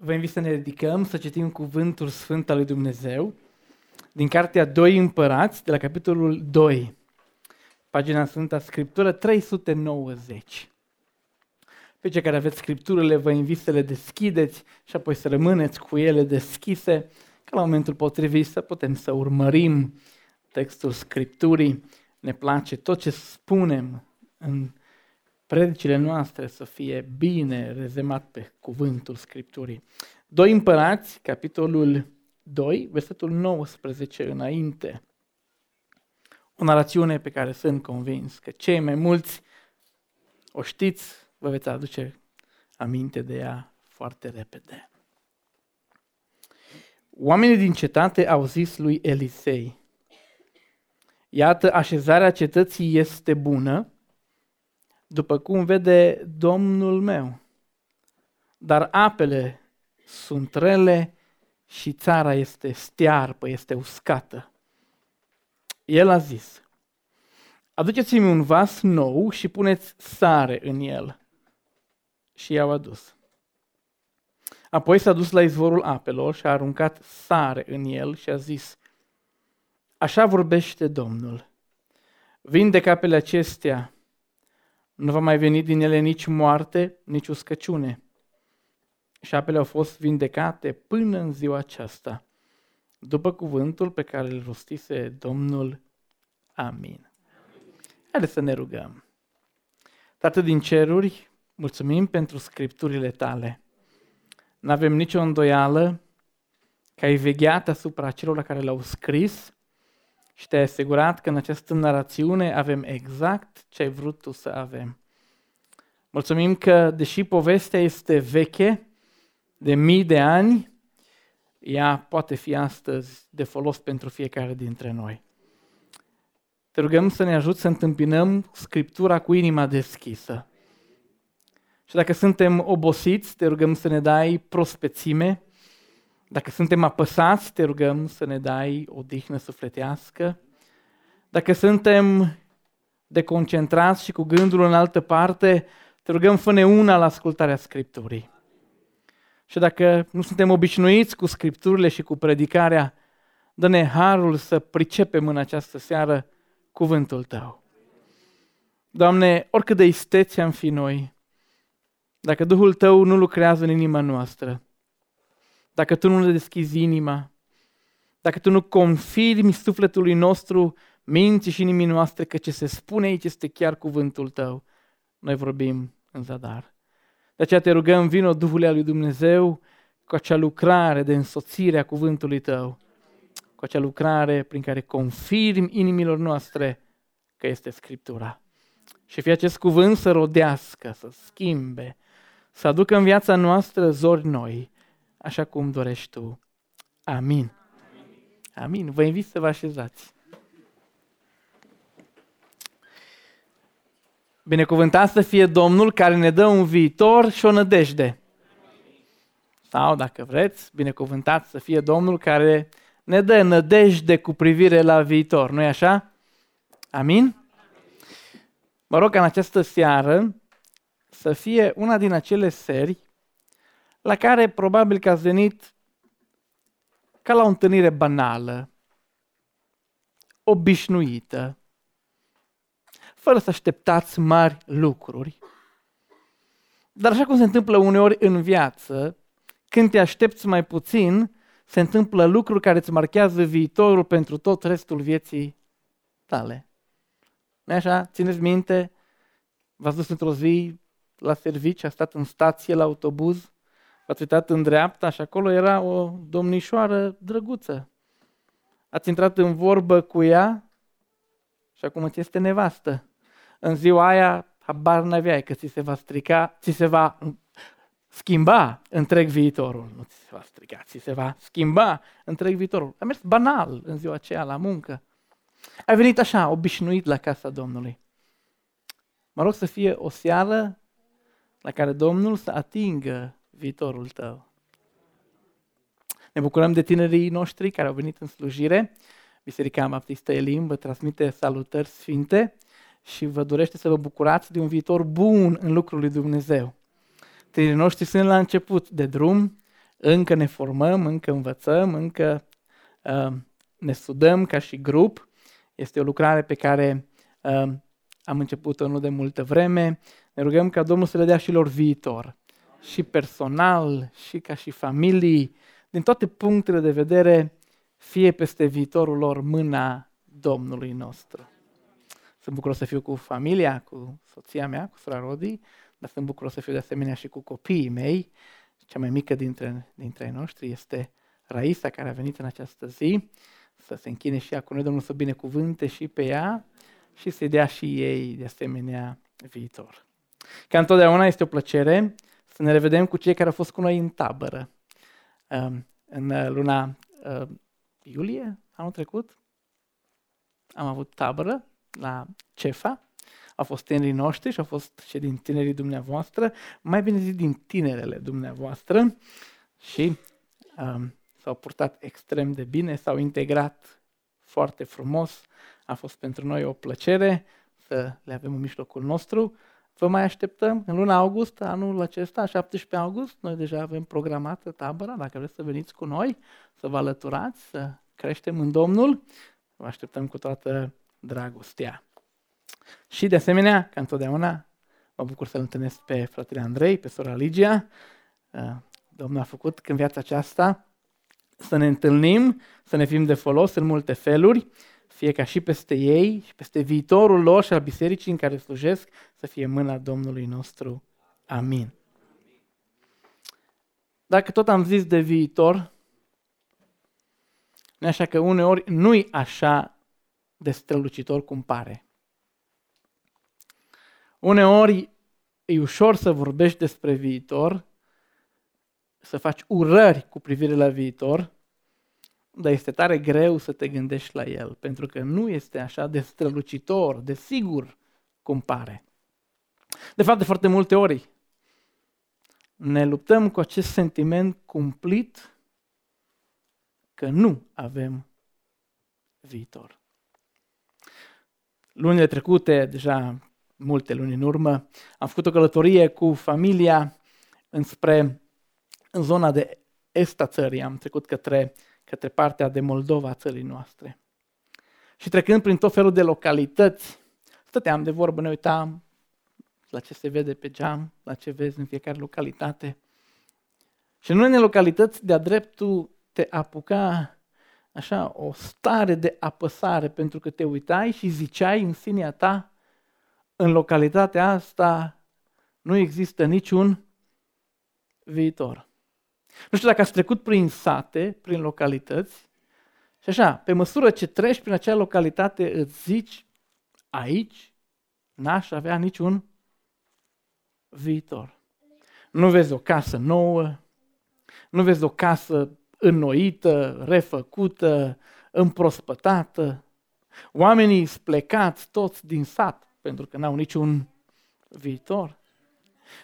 Vă invit să ne ridicăm, să citim cuvântul Sfânt al lui Dumnezeu din cartea 2 Împărați, de la capitolul 2, pagina Sfânta Scriptură 390. Pe cei care aveți scripturile, vă invit să le deschideți și apoi să rămâneți cu ele deschise, ca la momentul potrivit să putem să urmărim textul Scripturii. Ne place tot ce spunem în predicile noastre să fie bine rezemat pe cuvântul Scripturii. Doi împărați, capitolul 2, versetul 19 înainte. O narațiune pe care sunt convins că cei mai mulți o știți, vă veți aduce aminte de ea foarte repede. Oamenii din cetate au zis lui Elisei, Iată, așezarea cetății este bună, după cum vede Domnul meu. Dar apele sunt rele și țara este stearpă, este uscată. El a zis, aduceți-mi un vas nou și puneți sare în el. Și i-au adus. Apoi s-a dus la izvorul apelor și a aruncat sare în el și a zis, Așa vorbește Domnul, vinde apele acestea nu va mai veni din ele nici moarte, nici uscăciune. Și apele au fost vindecate până în ziua aceasta, după cuvântul pe care îl rostise Domnul. Amin. Haideți să ne rugăm. Tată din ceruri, mulțumim pentru scripturile tale. Nu avem nicio îndoială că ai vegheat asupra celor la care le-au scris și te-ai asigurat că în această narațiune avem exact ce ai vrut tu să avem. Mulțumim că, deși povestea este veche, de mii de ani, ea poate fi astăzi de folos pentru fiecare dintre noi. Te rugăm să ne ajut să întâmpinăm Scriptura cu inima deschisă. Și dacă suntem obosiți, te rugăm să ne dai prospețime, dacă suntem apăsați, te rugăm să ne dai o dihnă sufletească. Dacă suntem deconcentrați și cu gândul în altă parte, te rugăm, fă-ne una la ascultarea Scripturii. Și dacă nu suntem obișnuiți cu Scripturile și cu predicarea, dă-ne harul să pricepem în această seară cuvântul Tău. Doamne, oricât de isteți am fi noi, dacă Duhul Tău nu lucrează în inima noastră, dacă tu nu ne deschizi inima, dacă tu nu confirmi sufletului nostru, minții și inimii noastre că ce se spune aici este chiar cuvântul tău, noi vorbim în zadar. De aceea te rugăm, vină Duhul al lui Dumnezeu cu acea lucrare de însoțire a cuvântului tău, cu acea lucrare prin care confirmi inimilor noastre că este Scriptura. Și fie acest cuvânt să rodească, să schimbe, să aducă în viața noastră zori noi, așa cum dorești tu. Amin. Amin. Vă invit să vă așezați. Binecuvântat să fie Domnul care ne dă un viitor și o nădejde. Sau, dacă vreți, binecuvântat să fie Domnul care ne dă nădejde cu privire la viitor. Nu-i așa? Amin? Mă rog ca în această seară să fie una din acele seri la care probabil că ați venit ca la o întâlnire banală, obișnuită, fără să așteptați mari lucruri. Dar așa cum se întâmplă uneori în viață, când te aștepți mai puțin, se întâmplă lucruri care îți marchează viitorul pentru tot restul vieții tale. nu așa? Țineți minte? V-ați dus într-o zi la serviciu, a stat în stație la autobuz, v-ați uitat în dreapta și acolo era o domnișoară drăguță. Ați intrat în vorbă cu ea și acum îți este nevastă în ziua aia habar n-aveai că ți se va strica, ți se va schimba întreg viitorul. Nu ți se va strica, ți se va schimba întreg viitorul. A mers banal în ziua aceea la muncă. Ai venit așa, obișnuit la casa Domnului. Mă rog să fie o seară la care Domnul să atingă viitorul tău. Ne bucurăm de tinerii noștri care au venit în slujire. Biserica Baptistă Elim vă transmite salutări sfinte și vă dorește să vă bucurați de un viitor bun în lucrul lui Dumnezeu. Tinerii noștri sunt la început de drum, Încă ne formăm, încă învățăm, încă uh, ne studăm ca și grup. Este o lucrare pe care uh, am început-o nu de multă vreme. Ne rugăm ca Domnul să le dea și lor viitor. Și personal, și ca și familii, din toate punctele de vedere, fie peste viitorul lor mâna Domnului nostru. Sunt bucuros să fiu cu familia, cu soția mea, cu sora Rodi, dar sunt bucuros să fiu de asemenea și cu copiii mei. Cea mai mică dintre, dintre ei noștri este Raisa, care a venit în această zi să se închine și ea cu noi, Domnul să binecuvânte și pe ea și să dea și ei de asemenea viitor. Ca întotdeauna este o plăcere să ne revedem cu cei care au fost cu noi în tabără. Um, în luna um, iulie, anul trecut, am avut tabără la CEFA, au fost tinerii noștri și au fost și din tinerii dumneavoastră, mai bine zis din tinerele dumneavoastră și um, s-au purtat extrem de bine, s-au integrat foarte frumos, a fost pentru noi o plăcere să le avem în mijlocul nostru. Vă mai așteptăm în luna august, anul acesta, 17 august, noi deja avem programată tabăra, dacă vreți să veniți cu noi, să vă alăturați, să creștem în Domnul, vă așteptăm cu toată dragostea. Și de asemenea, ca întotdeauna, mă bucur să-l întâlnesc pe fratele Andrei, pe sora Ligia. Uh, Domnul a făcut în viața aceasta să ne întâlnim, să ne fim de folos în multe feluri, fie ca și peste ei și peste viitorul lor și al bisericii în care slujesc, să fie mâna Domnului nostru. Amin. Dacă tot am zis de viitor, nu așa că uneori nu-i așa de strălucitor cum pare. Uneori e ușor să vorbești despre viitor, să faci urări cu privire la viitor, dar este tare greu să te gândești la el, pentru că nu este așa de strălucitor, de sigur cum pare. De fapt, de foarte multe ori ne luptăm cu acest sentiment cumplit că nu avem viitor. Lunile trecute, deja multe luni în urmă, am făcut o călătorie cu familia înspre în zona de est a țării, am trecut către, către partea de Moldova a țării noastre. Și trecând prin tot felul de localități, stăteam de vorbă, ne uitam la ce se vede pe geam, la ce vezi în fiecare localitate. Și în unele localități, de-a dreptul, te apuca așa o stare de apăsare, pentru că te uitai și ziceai în sinea ta, în localitatea asta nu există niciun viitor. Nu știu dacă ați trecut prin sate, prin localități, și așa, pe măsură ce treci prin acea localitate, îți zici, aici n-aș avea niciun viitor. Nu vezi o casă nouă, nu vezi o casă înnoită, refăcută, împrospătată. Oamenii sunt plecați toți din sat pentru că n-au niciun viitor.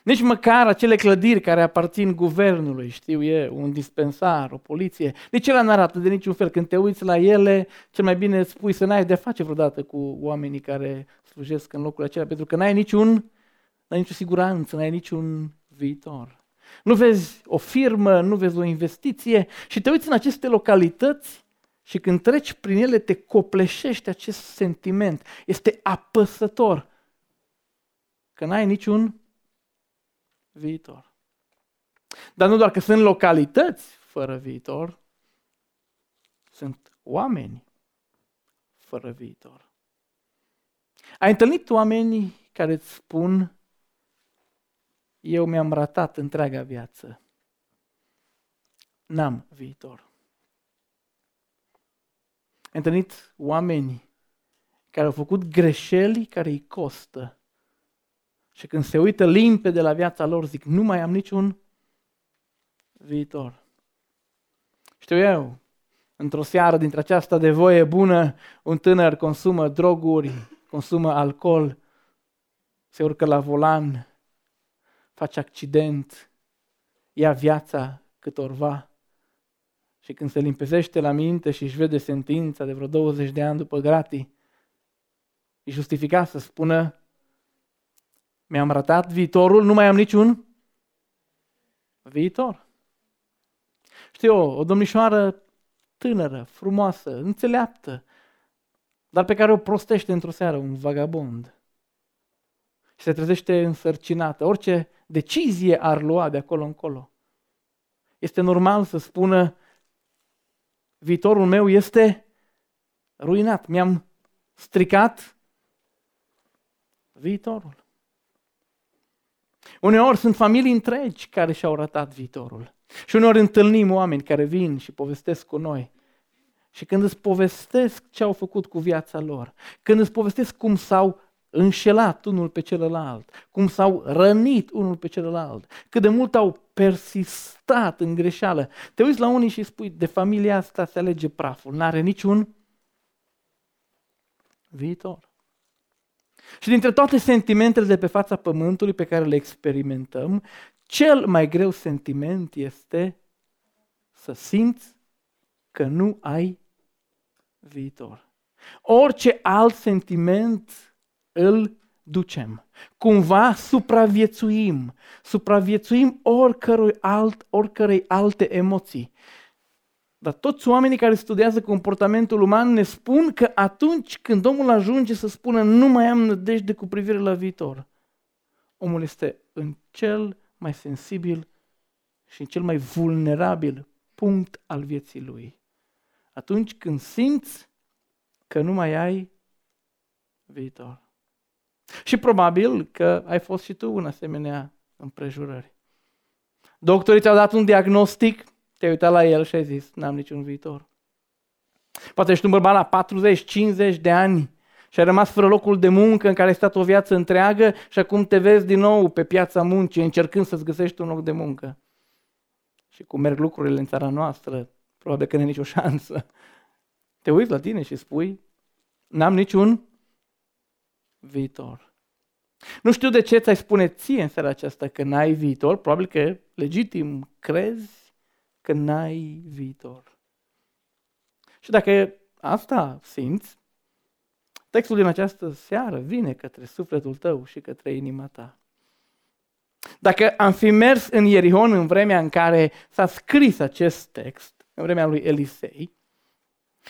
Nici măcar acele clădiri care aparțin guvernului, știu eu, un dispensar, o poliție, nici ele n-arată de niciun fel. Când te uiți la ele, cel mai bine îți spui să n-ai de face vreodată cu oamenii care slujesc în locul acela, pentru că n-ai niciun, n-ai nicio siguranță, n-ai niciun viitor. Nu vezi o firmă, nu vezi o investiție și te uiți în aceste localități și când treci prin ele te copleșește acest sentiment. Este apăsător că n-ai niciun viitor. Dar nu doar că sunt localități fără viitor, sunt oameni fără viitor. Ai întâlnit oameni care îți spun eu mi-am ratat întreaga viață. N-am viitor. Ai întâlnit oameni care au făcut greșeli care îi costă și când se uită limpede la viața lor, zic, nu mai am niciun viitor. Știu eu, într-o seară dintre aceasta de voie bună, un tânăr consumă droguri, consumă alcool, se urcă la volan, face accident, ia viața câtorva și când se limpezește la minte și își vede sentința de vreo 20 de ani după gratii, e justificat să spună mi-am ratat viitorul, nu mai am niciun viitor. știu eu, o domnișoară tânără, frumoasă, înțeleaptă, dar pe care o prostește într-o seară un vagabond. Și se trezește însărcinată. Orice decizie ar lua de acolo încolo. Este normal să spună, viitorul meu este ruinat, mi-am stricat viitorul. Uneori sunt familii întregi care și-au ratat viitorul. Și uneori întâlnim oameni care vin și povestesc cu noi. Și când îți povestesc ce au făcut cu viața lor, când îți povestesc cum s-au înșelat unul pe celălalt, cum s-au rănit unul pe celălalt, cât de mult au persistat în greșeală. Te uiți la unii și spui, de familia asta se alege praful, n-are niciun viitor. Și dintre toate sentimentele de pe fața pământului pe care le experimentăm, cel mai greu sentiment este să simți că nu ai viitor. Orice alt sentiment îl ducem. Cumva supraviețuim. Supraviețuim oricărui alt, oricărei alte emoții. Dar toți oamenii care studiază comportamentul uman ne spun că atunci când omul ajunge să spună nu mai am nădejde cu privire la viitor, omul este în cel mai sensibil și în cel mai vulnerabil punct al vieții lui. Atunci când simți că nu mai ai viitor. Și probabil că ai fost și tu în asemenea împrejurări. Doctorii ți-au dat un diagnostic te-ai uitat la el și ai zis, n-am niciun viitor. Poate ești un bărbat la 40-50 de ani și ai rămas fără locul de muncă în care ai stat o viață întreagă și acum te vezi din nou pe piața muncii încercând să-ți găsești un loc de muncă. Și cum merg lucrurile în țara noastră, probabil că nu ai nicio șansă. Te uiți la tine și spui, n-am niciun viitor. Nu știu de ce ți-ai spune ție în seara aceasta că n-ai viitor, probabil că legitim crezi că n-ai viitor. Și dacă asta simți, textul din această seară vine către sufletul tău și către inima ta. Dacă am fi mers în Ierihon în vremea în care s-a scris acest text, în vremea lui Elisei,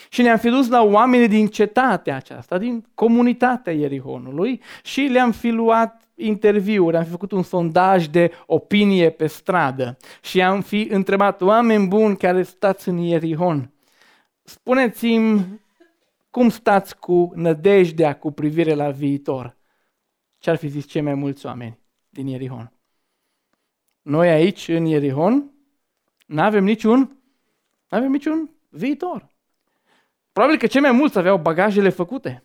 și ne-am fi dus la oamenii din cetatea aceasta, din comunitatea Ierihonului și le-am fi luat interviuri, am fi făcut un sondaj de opinie pe stradă și am fi întrebat oameni buni care stați în Ierihon. Spuneți-mi cum stați cu nădejdea cu privire la viitor. Ce ar fi zis cei mai mulți oameni din Ierihon? Noi aici, în Ierihon, nu avem niciun, avem niciun viitor. Probabil că cei mai mulți aveau bagajele făcute.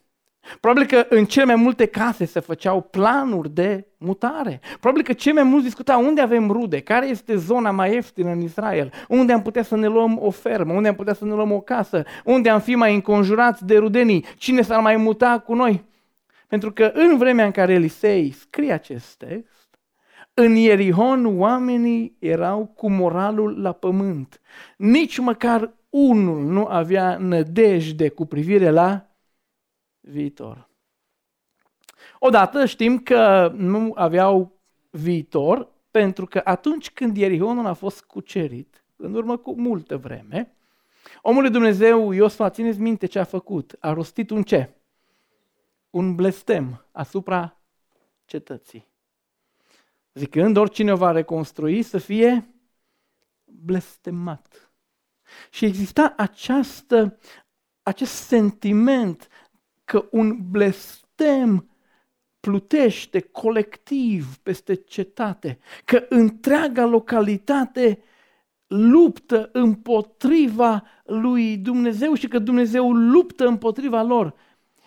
Probabil că în cele mai multe case se făceau planuri de mutare. Probabil că cei mai mulți discutau unde avem rude, care este zona mai ieftină în Israel, unde am putea să ne luăm o fermă, unde am putea să ne luăm o casă, unde am fi mai înconjurați de rudenii, cine s-ar mai muta cu noi. Pentru că în vremea în care Elisei scrie acest text, în Ierihon oamenii erau cu moralul la pământ. Nici măcar unul nu avea nădejde cu privire la viitor. Odată știm că nu aveau viitor pentru că atunci când Ierihonul a fost cucerit, în urmă cu multă vreme, omul lui Dumnezeu Iosfa, țineți minte ce a făcut? A rostit un ce? Un blestem asupra cetății. Zicând, oricine o va reconstrui să fie blestemat. Și exista această, acest sentiment că un blestem plutește colectiv peste cetate, că întreaga localitate luptă împotriva lui Dumnezeu și că Dumnezeu luptă împotriva lor.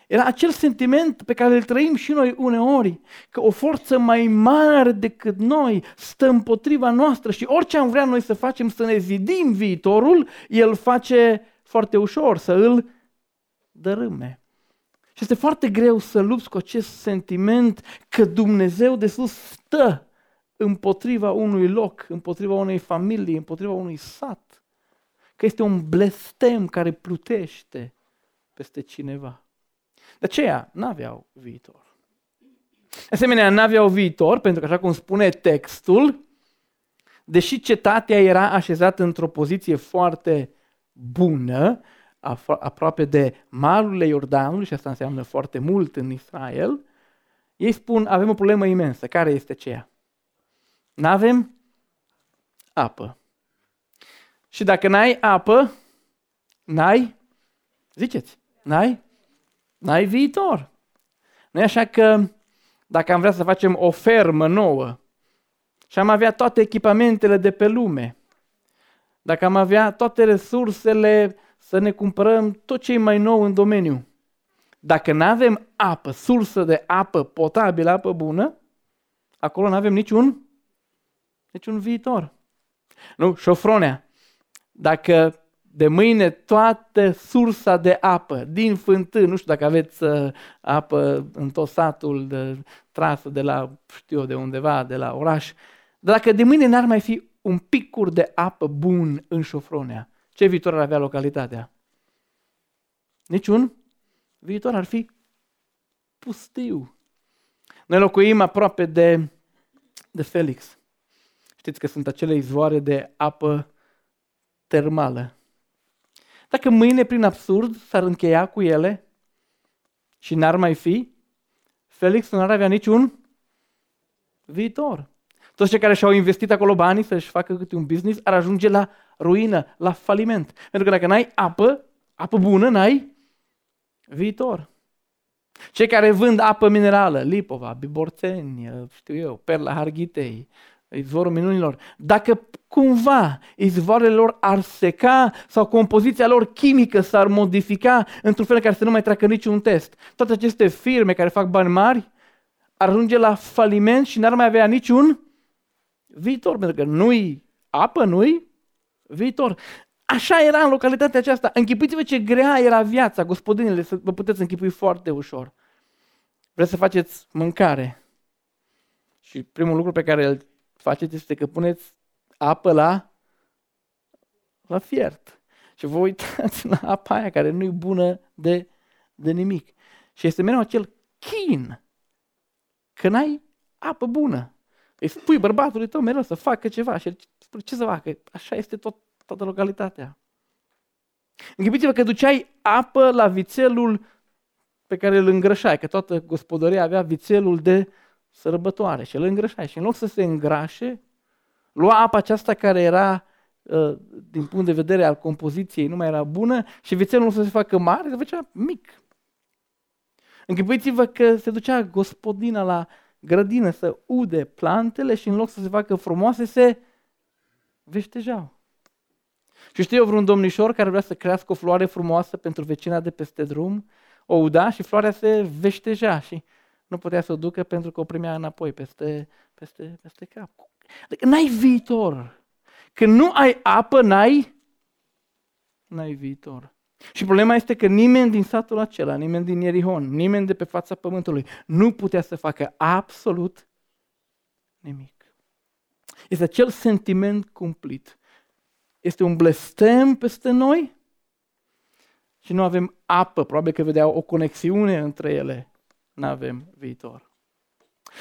Era acel sentiment pe care îl trăim și noi uneori, că o forță mai mare decât noi stă împotriva noastră și orice am vrea noi să facem, să ne zidim viitorul, el face foarte ușor să îl dărâme. Și este foarte greu să lupți cu acest sentiment că Dumnezeu de sus stă împotriva unui loc, împotriva unei familii, împotriva unui sat. Că este un blestem care plutește peste cineva. De aceea n-aveau viitor. De asemenea, n-aveau viitor, pentru că așa cum spune textul, deși cetatea era așezată într-o poziție foarte bună, aproape de malurile Iordanului, și asta înseamnă foarte mult în Israel, ei spun, avem o problemă imensă. Care este aceea? Nu avem apă. Și dacă n-ai apă, n-ai, ziceți, n-ai, n-ai viitor. nu e așa că dacă am vrea să facem o fermă nouă și am avea toate echipamentele de pe lume, dacă am avea toate resursele să ne cumpărăm tot ce e mai nou în domeniu, dacă nu avem apă, sursă de apă potabilă, apă bună, acolo nu avem niciun, niciun viitor. Nu, șofronea. Dacă de mâine toată sursa de apă din fântân, nu știu dacă aveți uh, apă în tot satul de, trasă de la, știu eu, de undeva, de la oraș, dar dacă de mâine n-ar mai fi un picur de apă bun în șofronea, ce viitor ar avea localitatea? Niciun viitor ar fi pustiu. Noi locuim aproape de, de Felix. Știți că sunt acele izvoare de apă termală. Dacă mâine, prin absurd, s-ar încheia cu ele și n-ar mai fi, Felix nu ar avea niciun viitor. Toți cei care și-au investit acolo banii să-și facă câte un business ar ajunge la ruină, la faliment. Pentru că dacă n-ai apă, apă bună, n-ai viitor. Cei care vând apă minerală, Lipova, Biborțeni, știu eu, Perla Harghitei, izvorul minunilor, dacă cumva izvoarele lor ar seca sau compoziția lor chimică s-ar modifica într-un fel care să nu mai treacă niciun test, toate aceste firme care fac bani mari ar ajunge la faliment și n-ar mai avea niciun viitor, pentru că nu-i apă, nu-i viitor. Așa era în localitatea aceasta. Închipuiți-vă ce grea era viața, gospodinile, să vă puteți închipui foarte ușor. Vreți să faceți mâncare. Și primul lucru pe care îl faceți este că puneți apă la, la fiert. Și vă uitați la apa aia care nu e bună de, de nimic. Și este mereu acel chin că n-ai apă bună. Îi spui bărbatului tău mereu să facă ceva și el spune ce să facă? Așa este tot, toată localitatea. Închipuiți-vă că duceai apă la vițelul pe care îl îngrășai, că toată gospodăria avea vițelul de sărbătoare și îl îngrășai. Și în loc să se îngrașe, lua apa aceasta care era ă, din punct de vedere al compoziției, nu mai era bună și vițelul nu să se facă mare, se făcea mic. Închipuiți-vă că se ducea gospodina la grădină să ude plantele și în loc să se facă frumoase, se veștejau. Și știu eu vreun domnișor care vrea să crească o floare frumoasă pentru vecina de peste drum, o uda și floarea se veșteja și nu putea să o ducă pentru că o primea înapoi peste, peste, peste cap. Adică n-ai viitor. Când nu ai apă, n-ai, n-ai viitor. Și problema este că nimeni din satul acela, nimeni din Ierihon, nimeni de pe fața pământului nu putea să facă absolut nimic. Este acel sentiment cumplit. Este un blestem peste noi și nu avem apă. Probabil că vedeau o conexiune între ele. Nu avem viitor.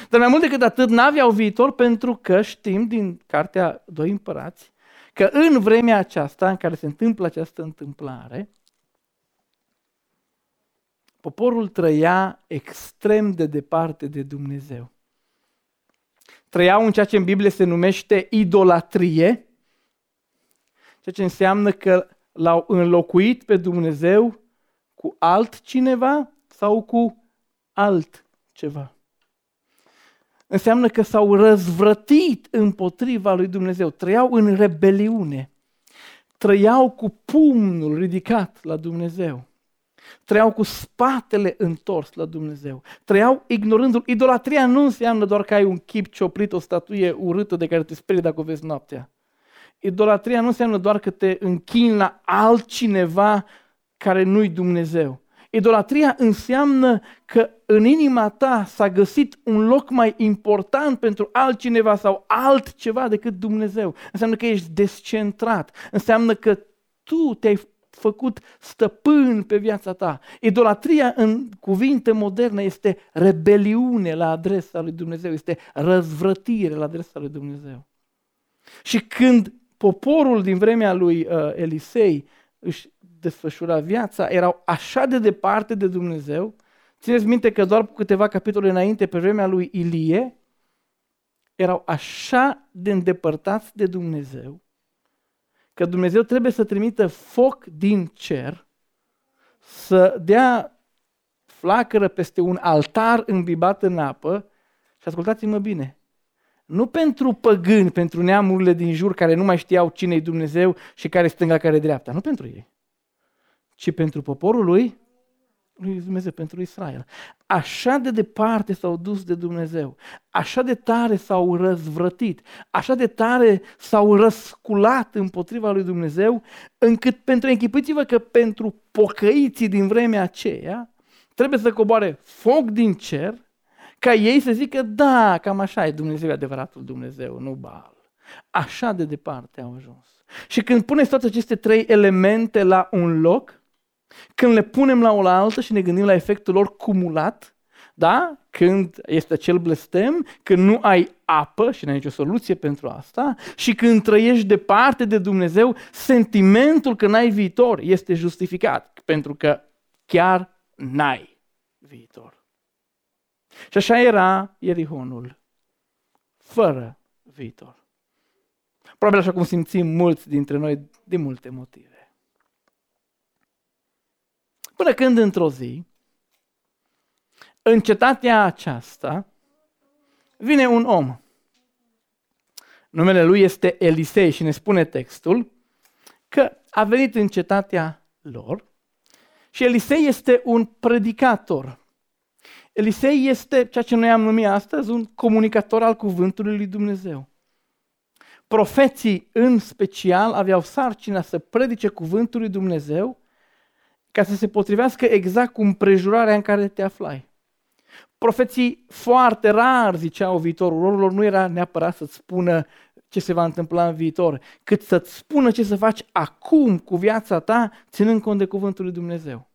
Dar mai mult decât atât, n-aveau viitor pentru că știm din cartea Doi Împărați că în vremea aceasta în care se întâmplă această întâmplare, Poporul trăia extrem de departe de Dumnezeu. Trăiau în ceea ce în Biblie se numește idolatrie, ceea ce înseamnă că l-au înlocuit pe Dumnezeu cu altcineva sau cu altceva. Înseamnă că s-au răzvrătit împotriva lui Dumnezeu, trăiau în rebeliune, trăiau cu pumnul ridicat la Dumnezeu. Trăiau cu spatele întors la Dumnezeu. Trăiau ignorându-L. Idolatria nu înseamnă doar că ai un chip cioplit, o statuie urâtă de care te sperii dacă o vezi noaptea. Idolatria nu înseamnă doar că te închini la altcineva care nu-i Dumnezeu. Idolatria înseamnă că în inima ta s-a găsit un loc mai important pentru altcineva sau altceva decât Dumnezeu. Înseamnă că ești descentrat. Înseamnă că tu te-ai făcut stăpân pe viața ta. Idolatria în cuvinte moderne este rebeliune la adresa lui Dumnezeu, este răzvrătire la adresa lui Dumnezeu. Și când poporul din vremea lui uh, Elisei își desfășura viața, erau așa de departe de Dumnezeu. Țineți minte că doar cu câteva capitole înainte, pe vremea lui Ilie, erau așa de îndepărtați de Dumnezeu, că Dumnezeu trebuie să trimită foc din cer, să dea flacără peste un altar îmbibat în apă. Și ascultați-mă bine, nu pentru păgâni, pentru neamurile din jur care nu mai știau cine e Dumnezeu și care stânga, care dreapta, nu pentru ei, ci pentru poporul lui, lui Dumnezeu, pentru Israel. Așa de departe s-au dus de Dumnezeu, așa de tare s-au răzvrătit, așa de tare s-au răsculat împotriva lui Dumnezeu, încât pentru închipuiți-vă că pentru pocăiții din vremea aceea trebuie să coboare foc din cer ca ei să zică, da, cam așa e Dumnezeu, e adevăratul Dumnezeu, nu Baal. Așa de departe au ajuns. Și când puneți toate aceste trei elemente la un loc, când le punem la o la altă și ne gândim la efectul lor cumulat, da? Când este acel blestem, când nu ai apă și nu ai nicio soluție pentru asta și când trăiești departe de Dumnezeu, sentimentul că n-ai viitor este justificat, pentru că chiar n-ai viitor. Și așa era Ierihonul, fără viitor. Probabil așa cum simțim mulți dintre noi din multe motive. Până când într-o zi, în cetatea aceasta, vine un om. Numele lui este Elisei și ne spune textul că a venit în cetatea lor și Elisei este un predicator. Elisei este ceea ce noi am numit astăzi un comunicator al cuvântului lui Dumnezeu. Profeții în special aveau sarcina să predice cuvântul lui Dumnezeu ca să se potrivească exact cu împrejurarea în care te aflai. Profeții foarte rar ziceau viitorul, rolul lor nu era neapărat să-ți spună ce se va întâmpla în viitor, cât să-ți spună ce să faci acum cu viața ta, ținând cont de cuvântul lui Dumnezeu.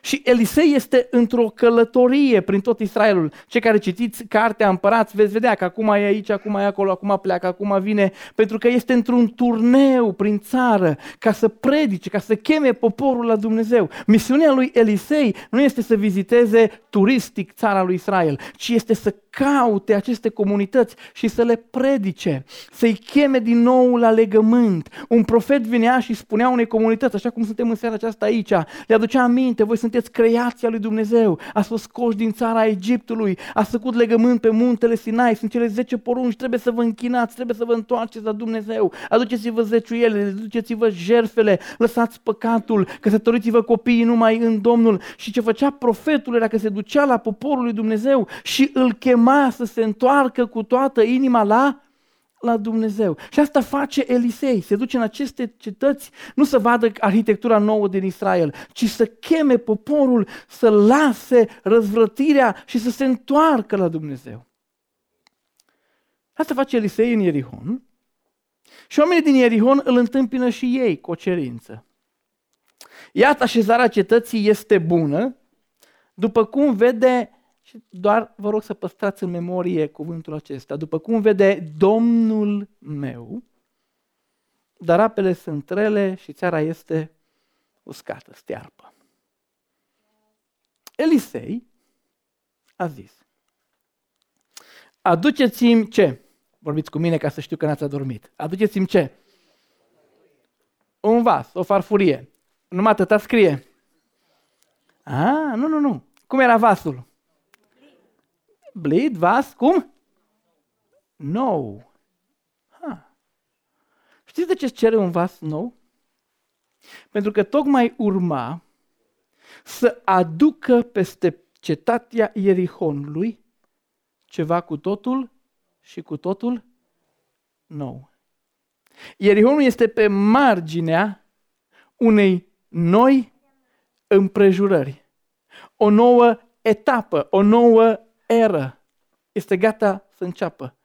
Și Elisei este într-o călătorie prin tot Israelul. Cei care citiți cartea Împărați veți vedea că acum e aici, acum e acolo, acum pleacă, acum vine, pentru că este într-un turneu prin țară ca să predice, ca să cheme poporul la Dumnezeu. Misiunea lui Elisei nu este să viziteze turistic țara lui Israel, ci este să caute aceste comunități și să le predice, să-i cheme din nou la legământ. Un profet vinea și spunea unei comunități, așa cum suntem în seara aceasta aici, le aducea aminte, voi sunteți creația lui Dumnezeu, ați fost scoși din țara Egiptului, ați făcut legământ pe muntele Sinai, sunt cele 10 porunci, trebuie să vă închinați, trebuie să vă întoarceți la Dumnezeu, aduceți-vă zeciuielile, aduceți-vă jerfele, lăsați păcatul, căsătoriți-vă copiii numai în Domnul. Și ce făcea profetul era că se ducea la poporul lui Dumnezeu și îl chema să se întoarcă cu toată inima la la Dumnezeu. Și asta face Elisei. Se duce în aceste cetăți nu să vadă arhitectura nouă din Israel, ci să cheme poporul să lase răzvrătirea și să se întoarcă la Dumnezeu. Asta face Elisei în Ierihon. Și oamenii din Ierihon îl întâmpină și ei cu o cerință. Iată, așezarea cetății este bună, după cum vede și doar vă rog să păstrați în memorie cuvântul acesta. După cum vede Domnul meu, dar apele sunt rele și țara este uscată, stearpă. Elisei a zis, aduceți-mi ce? Vorbiți cu mine ca să știu că n-ați adormit. Aduceți-mi ce? Un vas, o farfurie. Numai atâta scrie. A, nu, nu, nu. Cum era vasul? Bleed, vas, cum? Nou. Ha. Știți de ce cere un vas nou? Pentru că tocmai urma să aducă peste cetatea Ierihonului ceva cu totul și cu totul nou. Ierihonul este pe marginea unei noi împrejurări, o nouă etapă, o nouă eră. Este gata să înceapă.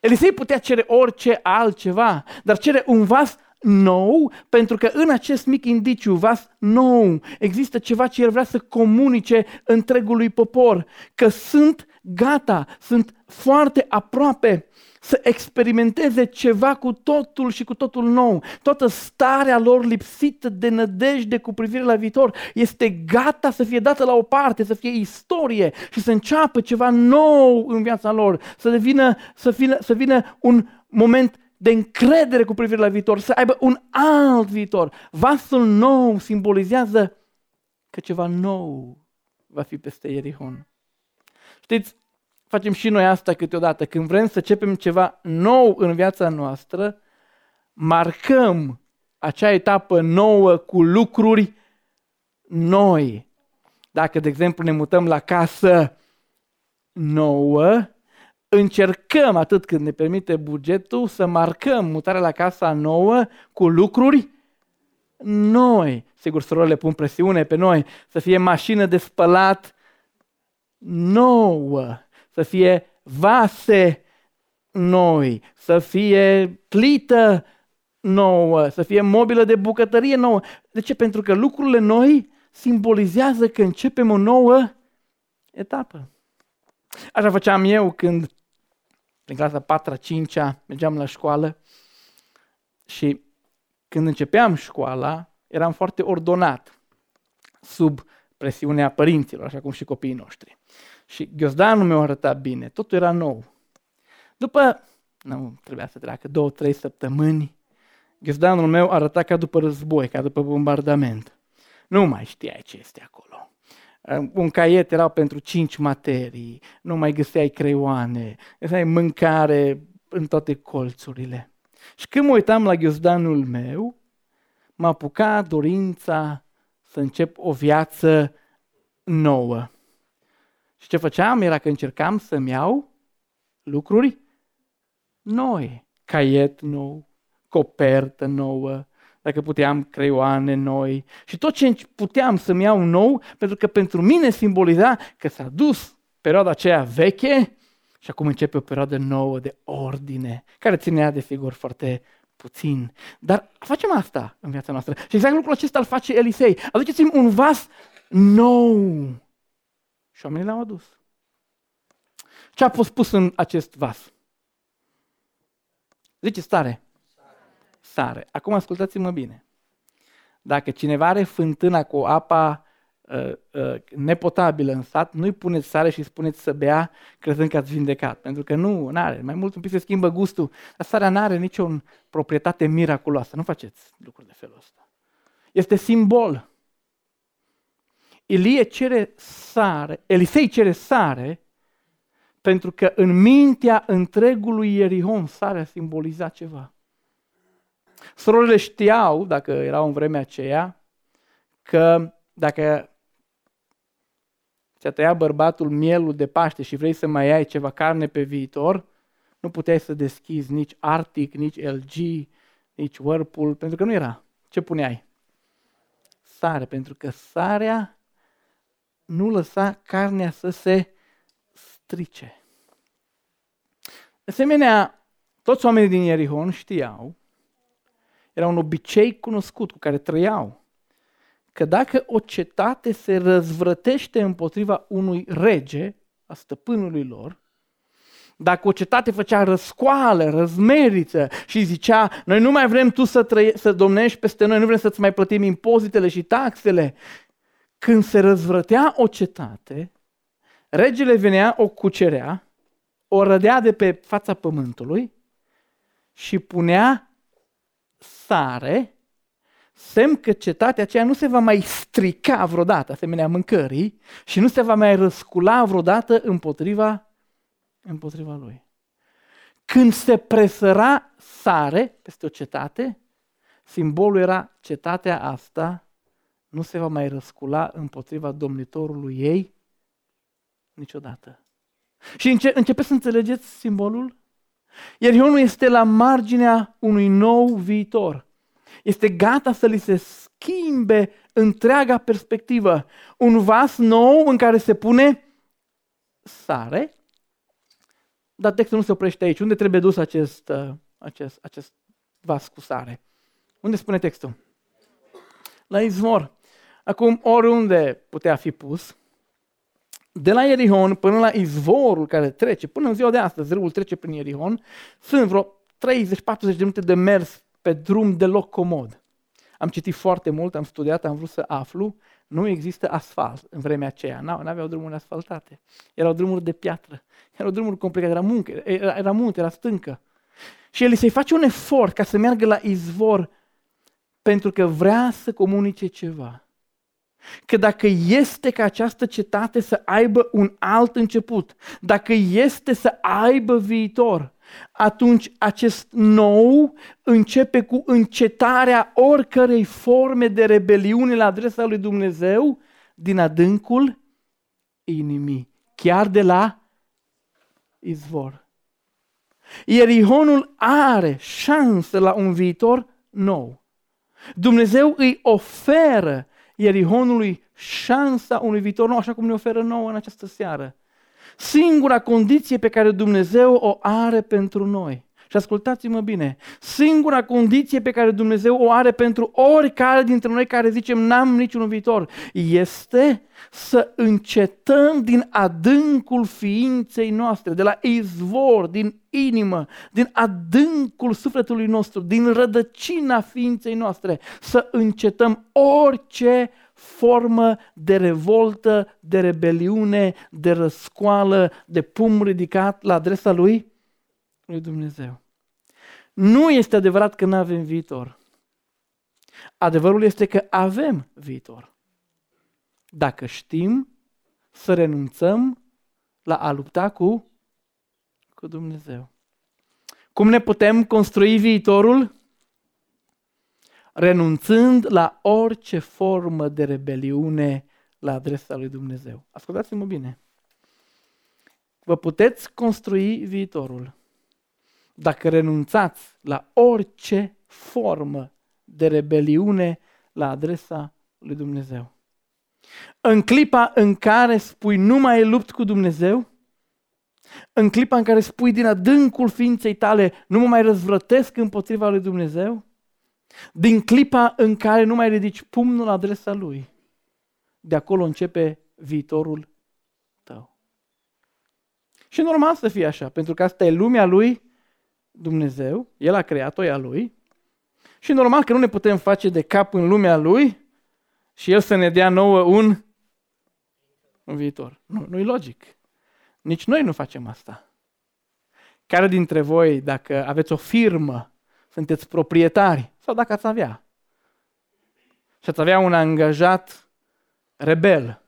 Elisei putea cere orice altceva, dar cere un vas nou, pentru că în acest mic indiciu, vas nou, există ceva ce el vrea să comunice întregului popor, că sunt gata, sunt foarte aproape să experimenteze ceva cu totul și cu totul nou. Toată starea lor lipsită de nădejde cu privire la viitor este gata să fie dată la o parte, să fie istorie și să înceapă ceva nou în viața lor, să devină, să vină, să vină un moment de încredere cu privire la viitor, să aibă un alt viitor. Vasul nou simbolizează că ceva nou va fi peste Ierihon. Știți, facem și noi asta câteodată. Când vrem să începem ceva nou în viața noastră, marcăm acea etapă nouă cu lucruri noi. Dacă, de exemplu, ne mutăm la casă nouă, încercăm, atât când ne permite bugetul, să marcăm mutarea la casa nouă cu lucruri noi. Sigur, surorile pun presiune pe noi să fie mașină de spălat nouă, să fie vase noi, să fie plită nouă, să fie mobilă de bucătărie nouă. De ce? Pentru că lucrurile noi simbolizează că începem o nouă etapă. Așa făceam eu când, în clasa 4 5 mergeam la școală și când începeam școala, eram foarte ordonat, sub presiunea părinților, așa cum și copiii noștri. Și ghiozdanul meu arăta bine, totul era nou. După, nu trebuia să treacă două, trei săptămâni, ghiozdanul meu arăta ca după război, ca după bombardament. Nu mai știai ce este acolo. Un caiet era pentru cinci materii, nu mai găseai creioane, găseai mâncare în toate colțurile. Și când mă uitam la ghiozdanul meu, m-a apucat dorința să încep o viață nouă. Și ce făceam era că încercam să-mi iau lucruri noi. Caiet nou, copertă nouă, dacă puteam creioane noi și tot ce puteam să-mi iau nou, pentru că pentru mine simboliza că s-a dus perioada aceea veche și acum începe o perioadă nouă de ordine, care ținea de sigur foarte puțin. Dar facem asta în viața noastră. Și exact lucrul acesta îl face Elisei. Aduceți-mi un vas nou. Și oamenii l-au adus. Ce a fost pus în acest vas? Zice stare. Sare. Acum ascultați-mă bine. Dacă cineva are fântâna cu apa uh, uh, nepotabilă în sat, nu-i puneți sare și spuneți să bea crezând că ați vindecat. Pentru că nu, nu are. Mai mult un pic se schimbă gustul. Dar sarea nu are nicio proprietate miraculoasă. Nu faceți lucruri de felul ăsta. Este simbol. Ilie cere sare, Elisei cere sare, pentru că în mintea întregului Ierihon sarea simboliza ceva. Surorile știau, dacă erau în vremea aceea, că dacă ți-a tăiat bărbatul mielul de Paște și vrei să mai ai ceva carne pe viitor, nu puteai să deschizi nici Arctic, nici LG, nici Whirlpool, pentru că nu era. Ce puneai? Sare, pentru că sarea nu lăsa carnea să se strice. De asemenea, toți oamenii din Ierihon știau, era un obicei cunoscut cu care trăiau, că dacă o cetate se răzvrătește împotriva unui rege, a stăpânului lor, dacă o cetate făcea răscoală, răzmeriță și zicea, noi nu mai vrem tu să, trăie, să domnești peste noi, nu vrem să-ți mai plătim impozitele și taxele, când se răzvrătea o cetate, regele venea, o cucerea, o rădea de pe fața pământului și punea sare, semn că cetatea aceea nu se va mai strica vreodată, asemenea mâncării, și nu se va mai răscula vreodată împotriva, împotriva lui. Când se presăra sare peste o cetate, simbolul era cetatea asta nu se va mai răscula împotriva domnitorului ei niciodată. Și înce- începeți să înțelegeți simbolul? Iar Ionul este la marginea unui nou viitor. Este gata să li se schimbe întreaga perspectivă. Un vas nou în care se pune sare, dar textul nu se oprește aici. Unde trebuie dus acest, uh, acest, acest vas cu sare? Unde spune textul? La izvor. Acum, oriunde putea fi pus, de la Ierihon până la izvorul care trece, până în ziua de astăzi, râul trece prin Ierihon, sunt vreo 30-40 de minute de mers pe drum deloc comod. Am citit foarte mult, am studiat, am vrut să aflu. Nu există asfalt în vremea aceea. Nu aveau drumuri asfaltate. Erau drumuri de piatră. Erau drumuri complicate. Era muncă, era, era munte, era stâncă. Și el să-i face un efort ca să meargă la izvor pentru că vrea să comunice ceva. Că dacă este ca această cetate să aibă un alt început, dacă este să aibă viitor, atunci acest nou începe cu încetarea oricărei forme de rebeliune la adresa lui Dumnezeu din adâncul inimii, chiar de la izvor. Ierihonul are șansă la un viitor nou. Dumnezeu îi oferă Ierihonului șansa unui viitor nou, așa cum ne oferă nouă în această seară. Singura condiție pe care Dumnezeu o are pentru noi. Și ascultați-mă bine, singura condiție pe care Dumnezeu o are pentru oricare dintre noi care zicem n-am niciun viitor, este să încetăm din adâncul ființei noastre, de la izvor, din inimă, din adâncul sufletului nostru, din rădăcina ființei noastre, să încetăm orice formă de revoltă, de rebeliune, de răscoală, de pum ridicat la adresa lui, lui Dumnezeu. Nu este adevărat că nu avem viitor. Adevărul este că avem viitor. Dacă știm să renunțăm la a lupta cu, cu Dumnezeu. Cum ne putem construi viitorul? renunțând la orice formă de rebeliune la adresa lui Dumnezeu. Ascultați-mă bine. Vă puteți construi viitorul dacă renunțați la orice formă de rebeliune la adresa lui Dumnezeu. În clipa în care spui nu mai lupt cu Dumnezeu, în clipa în care spui din adâncul ființei tale nu mă mai răzvrătesc împotriva lui Dumnezeu, din clipa în care nu mai ridici pumnul la adresa lui, de acolo începe viitorul tău. Și normal să fie așa, pentru că asta e lumea lui Dumnezeu, El a creat-o, ea lui, și normal că nu ne putem face de cap în lumea lui și El să ne dea nouă un, un viitor. Nu, nu-i logic. Nici noi nu facem asta. Care dintre voi, dacă aveți o firmă, sunteți proprietari, sau dacă ați avea. Și ați avea un angajat rebel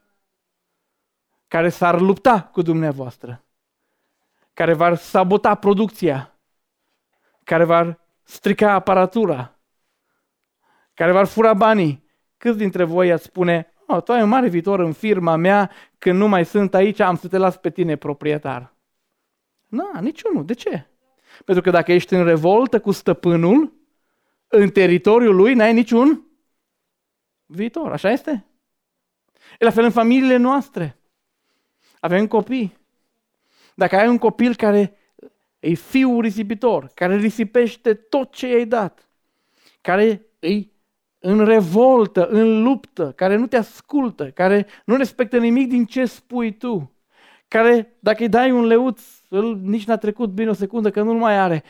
care s-ar lupta cu dumneavoastră, care va sabota producția, care va strica aparatura, care va fura banii. Câți dintre voi ați spune, oh, tu ai un mare viitor în firma mea, când nu mai sunt aici, am să te las pe tine proprietar. Nu, niciunul. De ce? Pentru că dacă ești în revoltă cu stăpânul, în teritoriul lui n-ai niciun viitor. Așa este? E la fel în familiile noastre. Avem copii. Dacă ai un copil care e fiul risipitor, care risipește tot ce i-ai dat, care îi în revoltă, în luptă, care nu te ascultă, care nu respectă nimic din ce spui tu, care dacă îi dai un leuț, îl, nici n-a trecut bine o secundă că nu-l mai are,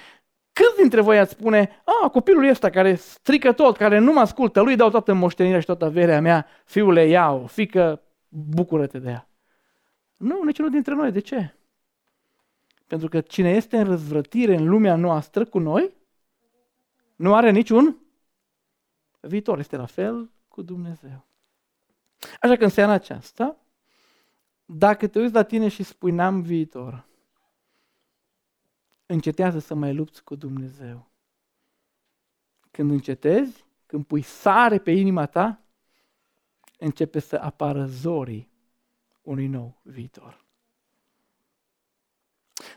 Câți dintre voi ați spune, a, copilul ăsta care strică tot, care nu mă ascultă, lui dau toată moștenirea și toată averea mea, fiule, ia-o, fică, bucură-te de ea. Nu, niciunul dintre noi. De ce? Pentru că cine este în răzvrătire în lumea noastră cu noi, nu are niciun viitor. Este la fel cu Dumnezeu. Așa că în seara aceasta, dacă te uiți la tine și spui n-am viitor, încetează să mai lupți cu Dumnezeu. Când încetezi, când pui sare pe inima ta, începe să apară zorii unui nou viitor.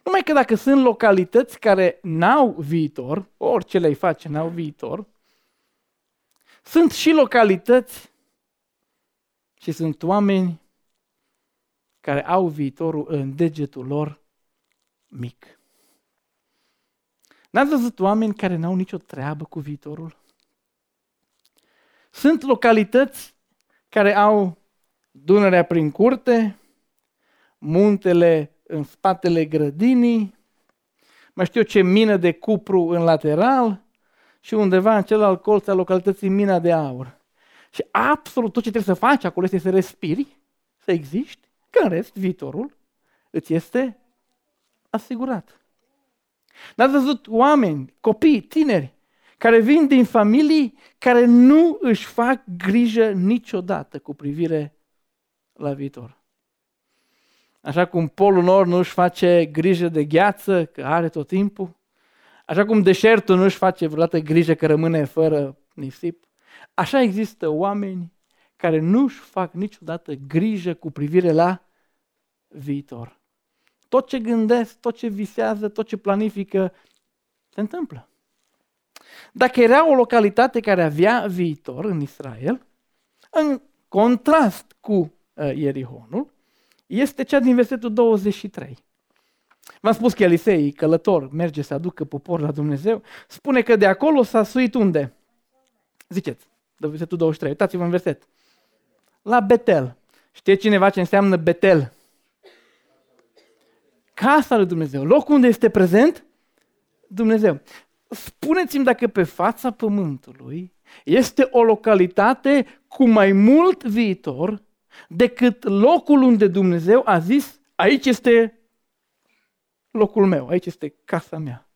Numai că dacă sunt localități care n-au viitor, orice le-ai face n-au viitor, sunt și localități și sunt oameni care au viitorul în degetul lor mic. N-ați văzut oameni care n-au nicio treabă cu viitorul? Sunt localități care au Dunărea prin curte, muntele în spatele grădinii, mai știu eu ce mină de cupru în lateral și undeva în celălalt colț al localității mina de aur. Și absolut tot ce trebuie să faci acolo este să respiri, să existi, că în rest viitorul îți este asigurat. N-ați văzut oameni, copii, tineri, care vin din familii care nu își fac grijă niciodată cu privire la viitor. Așa cum Polul Nord nu își face grijă de gheață, că are tot timpul, așa cum deșertul nu își face vreodată grijă că rămâne fără nisip, așa există oameni care nu își fac niciodată grijă cu privire la viitor. Tot ce gândesc, tot ce visează, tot ce planifică, se întâmplă. Dacă era o localitate care avea viitor în Israel, în contrast cu uh, Ierihonul, este cea din versetul 23. V-am spus că Elisei, călător, merge să aducă popor la Dumnezeu, spune că de acolo s-a suit unde? Ziceți, de versetul 23, uitați-vă în verset. La Betel. Știe cineva ce înseamnă Betel? Casa lui Dumnezeu, locul unde este prezent Dumnezeu. Spuneți-mi dacă pe fața pământului este o localitate cu mai mult viitor decât locul unde Dumnezeu a zis, aici este locul meu, aici este casa mea.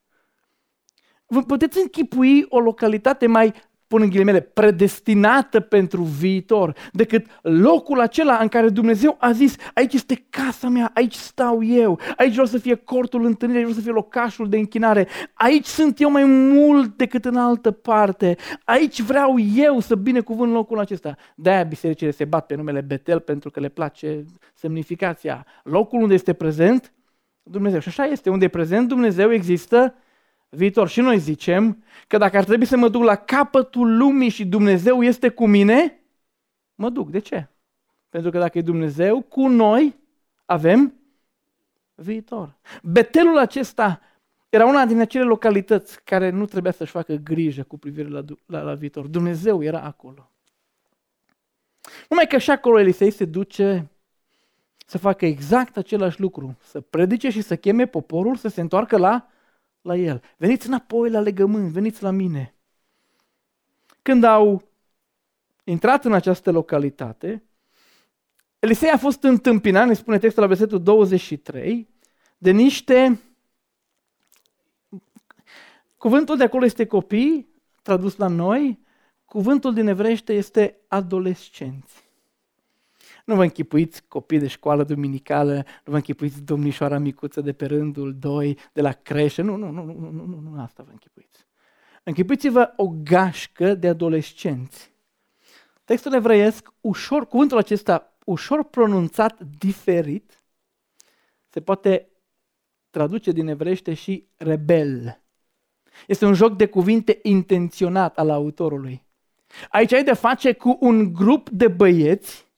Vă puteți închipui o localitate mai pun în ghilimele, predestinată pentru viitor, decât locul acela în care Dumnezeu a zis, aici este casa mea, aici stau eu, aici vreau să fie cortul întâlnirii, aici vreau să fie locașul de închinare, aici sunt eu mai mult decât în altă parte, aici vreau eu să binecuvânt locul acesta. De-aia bisericile se bat pe numele Betel pentru că le place semnificația. Locul unde este prezent Dumnezeu. Și așa este, unde e prezent Dumnezeu există viitor. Și noi zicem că dacă ar trebui să mă duc la capătul lumii și Dumnezeu este cu mine, mă duc. De ce? Pentru că dacă e Dumnezeu cu noi, avem viitor. Betelul acesta era una din acele localități care nu trebuia să-și facă grijă cu privire la, la, la viitor. Dumnezeu era acolo. Numai că și acolo Elisei se duce să facă exact același lucru, să predice și să cheme poporul să se întoarcă la la el. Veniți înapoi la legământ, veniți la mine. Când au intrat în această localitate, Elisei a fost întâmpinat, ne spune textul la versetul 23, de niște... Cuvântul de acolo este copii, tradus la noi, cuvântul din evrește este adolescenți. Nu vă închipuiți copii de școală duminicală, nu vă închipuiți domnișoara micuță de pe rândul 2, de la creșă, nu, nu, nu, nu, nu, nu, nu asta vă închipuiți. Închipuiți-vă o gașcă de adolescenți. Textul evreiesc, ușor, cuvântul acesta ușor pronunțat diferit, se poate traduce din evrește și rebel. Este un joc de cuvinte intenționat al autorului. Aici ai de face cu un grup de băieți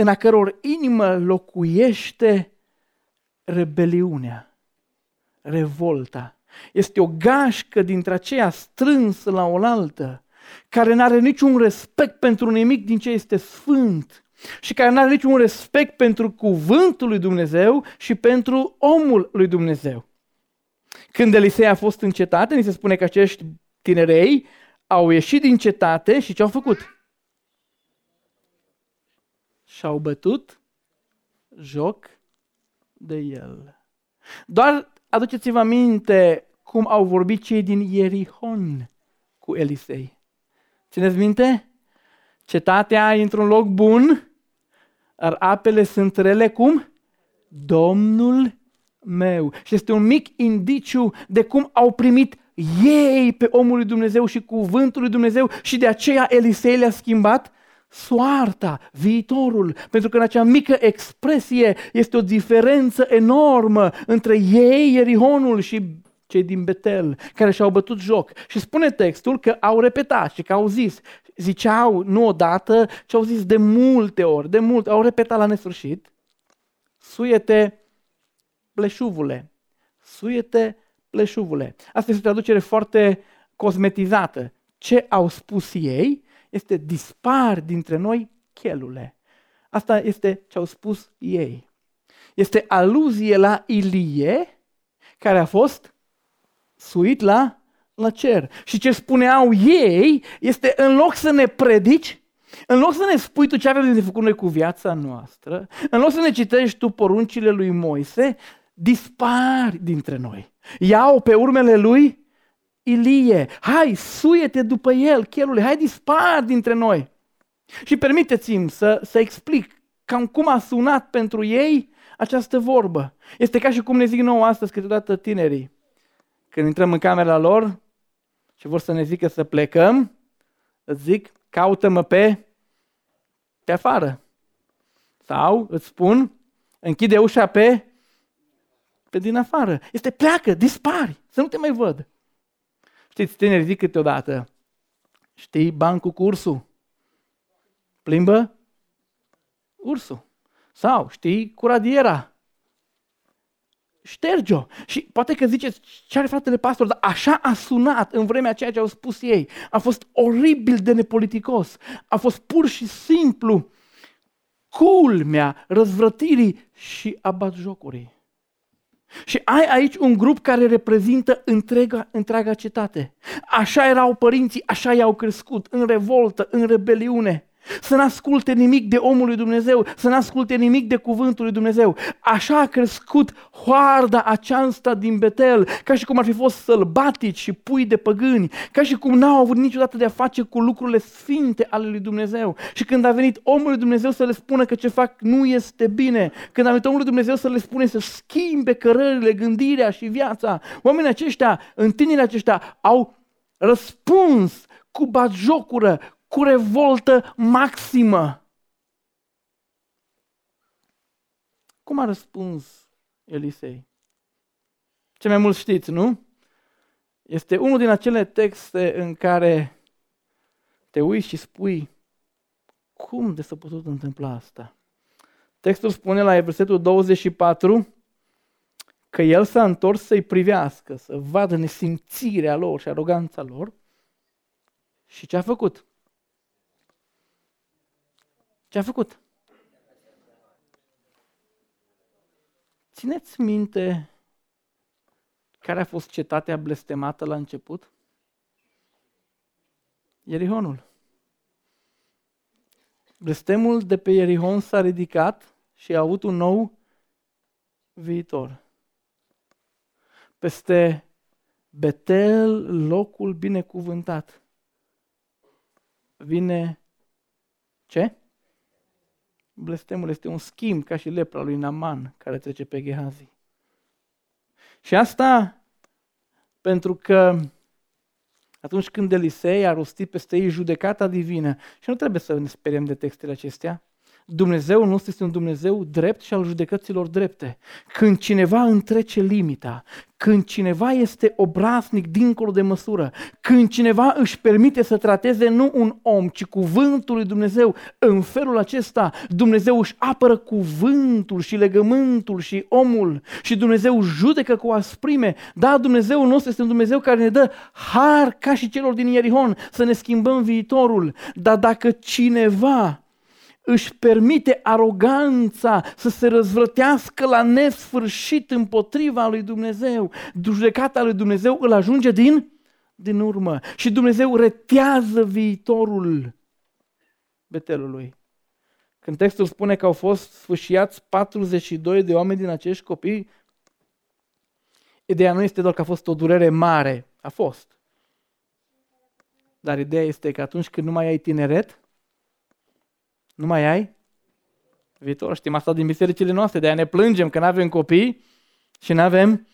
în a căror inimă locuiește rebeliunea, revolta. Este o gașcă dintre aceea strânsă la oaltă, care nu are niciun respect pentru nimic din ce este sfânt și care nu are niciun respect pentru cuvântul lui Dumnezeu și pentru omul lui Dumnezeu. Când Elisei a fost în cetate, ni se spune că acești tinerei au ieșit din cetate și ce au făcut? Și-au bătut joc de el. Doar aduceți-vă aminte cum au vorbit cei din Ierihon cu Elisei. Țineți minte? Cetatea e într-un loc bun, dar apele sunt rele cum? Domnul meu. Și este un mic indiciu de cum au primit ei pe omul lui Dumnezeu și cuvântul lui Dumnezeu și de aceea Elisei le-a schimbat soarta, viitorul, pentru că în acea mică expresie este o diferență enormă între ei, Ierihonul și cei din Betel, care și-au bătut joc. Și spune textul că au repetat și că au zis, ziceau nu odată, ci au zis de multe ori, de multe, au repetat la nesfârșit, suiete pleșuvule, suiete pleșuvule. Asta este o traducere foarte cosmetizată. Ce au spus ei este dispar dintre noi chelule. Asta este ce au spus ei. Este aluzie la Ilie, care a fost suit la, la cer. Și ce spuneau ei este în loc să ne predici, în loc să ne spui tu ce avem de făcut noi cu viața noastră, în loc să ne citești tu poruncile lui Moise, dispari dintre noi. Iau pe urmele lui Ilie. Hai, suiete după el, chelule, hai dispar dintre noi. Și permiteți-mi să, să explic cam cum a sunat pentru ei această vorbă. Este ca și cum ne zic nouă astăzi câteodată tinerii. Când intrăm în camera lor și vor să ne zică să plecăm, îți zic, caută-mă pe, pe afară. Sau îți spun, închide ușa pe, pe din afară. Este pleacă, dispari, să nu te mai văd. Știți, tinerii zic câteodată, știi bancul cu ursul? Plimbă ursul. Sau, știi, cu radiera. Șterge-o. Și poate că ziceți, ce are fratele pastor, dar așa a sunat în vremea ceea ce au spus ei. A fost oribil de nepoliticos. A fost pur și simplu culmea răzvrătirii și abatjocurii. Și ai aici un grup care reprezintă întreaga, întreaga cetate. Așa erau părinții, așa i-au crescut, în revoltă, în rebeliune să n-asculte nimic de omul lui Dumnezeu, să n-asculte nimic de cuvântul lui Dumnezeu. Așa a crescut hoarda aceasta din Betel, ca și cum ar fi fost sălbatici și pui de păgâni, ca și cum n-au avut niciodată de a face cu lucrurile sfinte ale lui Dumnezeu. Și când a venit omul lui Dumnezeu să le spună că ce fac nu este bine, când a venit omul lui Dumnezeu să le spune să schimbe cărările, gândirea și viața, oamenii aceștia, întinerii aceștia, au răspuns cu batjocură, cu revoltă maximă. Cum a răspuns Elisei? Ce mai mult știți, nu? Este unul din acele texte în care te uiți și spui cum de s-a putut întâmpla asta? Textul spune la versetul 24 că el s-a întors să-i privească, să vadă nesimțirea lor și aroganța lor. Și ce a făcut? Ce a făcut? Țineți minte care a fost cetatea blestemată la început? Ierihonul. Blestemul de pe Ierihon s-a ridicat și a avut un nou viitor. Peste Betel, locul binecuvântat, vine ce? Blestemul este un schimb ca și lepra lui Naman care trece pe Gehazi. Și asta pentru că atunci când Elisei a rostit peste ei judecata divină, și nu trebuie să ne speriem de textele acestea, Dumnezeu nostru este un Dumnezeu drept și al judecăților drepte. Când cineva întrece limita, când cineva este obraznic dincolo de măsură, când cineva își permite să trateze nu un om, ci cuvântul lui Dumnezeu, în felul acesta Dumnezeu își apără cuvântul și legământul și omul și Dumnezeu judecă cu asprime. Da, Dumnezeu nostru este un Dumnezeu care ne dă har ca și celor din Ierihon să ne schimbăm viitorul. Dar dacă cineva își permite aroganța să se răzvrătească la nesfârșit împotriva lui Dumnezeu. Judecata lui Dumnezeu îl ajunge din, din urmă și Dumnezeu retează viitorul betelului. Când textul spune că au fost sfâșiați 42 de oameni din acești copii, ideea nu este doar că a fost o durere mare, a fost. Dar ideea este că atunci când nu mai ai tineret, nu mai ai viitor. Știm asta din bisericile noastre, de a ne plângem că nu avem copii și nu avem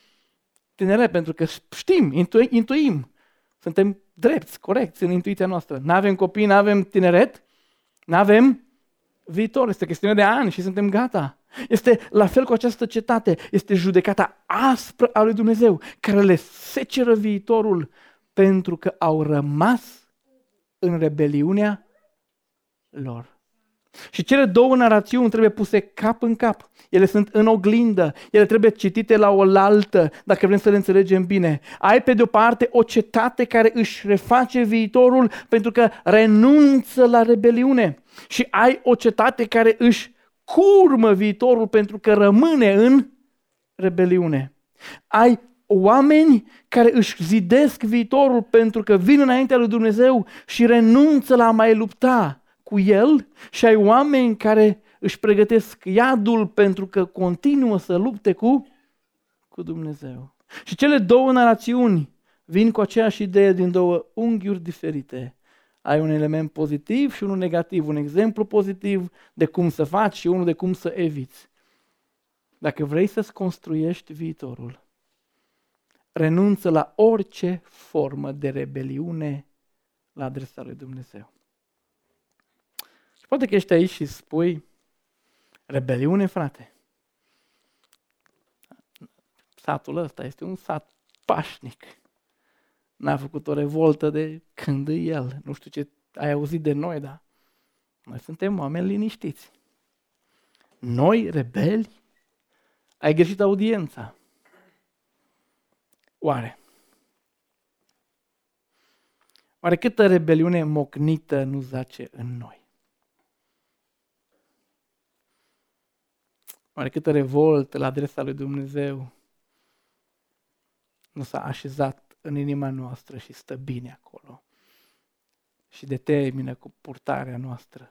tinere, pentru că știm, intu- intuim, suntem drepți, corecți în intuiția noastră. Nu avem copii, nu avem tineret, nu avem viitor. Este chestiune de ani și suntem gata. Este la fel cu această cetate. Este judecata aspră a lui Dumnezeu, care le seceră viitorul pentru că au rămas în rebeliunea lor. Și cele două narațiuni trebuie puse cap în cap. Ele sunt în oglindă, ele trebuie citite la oaltă, dacă vrem să le înțelegem bine. Ai pe de-o parte o cetate care își reface viitorul pentru că renunță la rebeliune. Și ai o cetate care își curmă viitorul pentru că rămâne în rebeliune. Ai oameni care își zidesc viitorul pentru că vin înaintea lui Dumnezeu și renunță la a mai lupta cu el și ai oameni care își pregătesc iadul pentru că continuă să lupte cu, cu Dumnezeu. Și cele două narațiuni vin cu aceeași idee din două unghiuri diferite. Ai un element pozitiv și unul negativ, un exemplu pozitiv de cum să faci și unul de cum să eviți. Dacă vrei să-ți construiești viitorul, renunță la orice formă de rebeliune la adresa lui Dumnezeu. Și poate că ești aici și spui, rebeliune, frate. Satul ăsta este un sat pașnic. N-a făcut o revoltă de când e el. Nu știu ce ai auzit de noi, dar noi suntem oameni liniștiți. Noi, rebeli, ai greșit audiența. Oare? Oare câtă rebeliune mocnită nu zace în noi? Oare câtă revoltă la adresa lui Dumnezeu nu s-a așezat în inima noastră și stă bine acolo și determină cu purtarea noastră.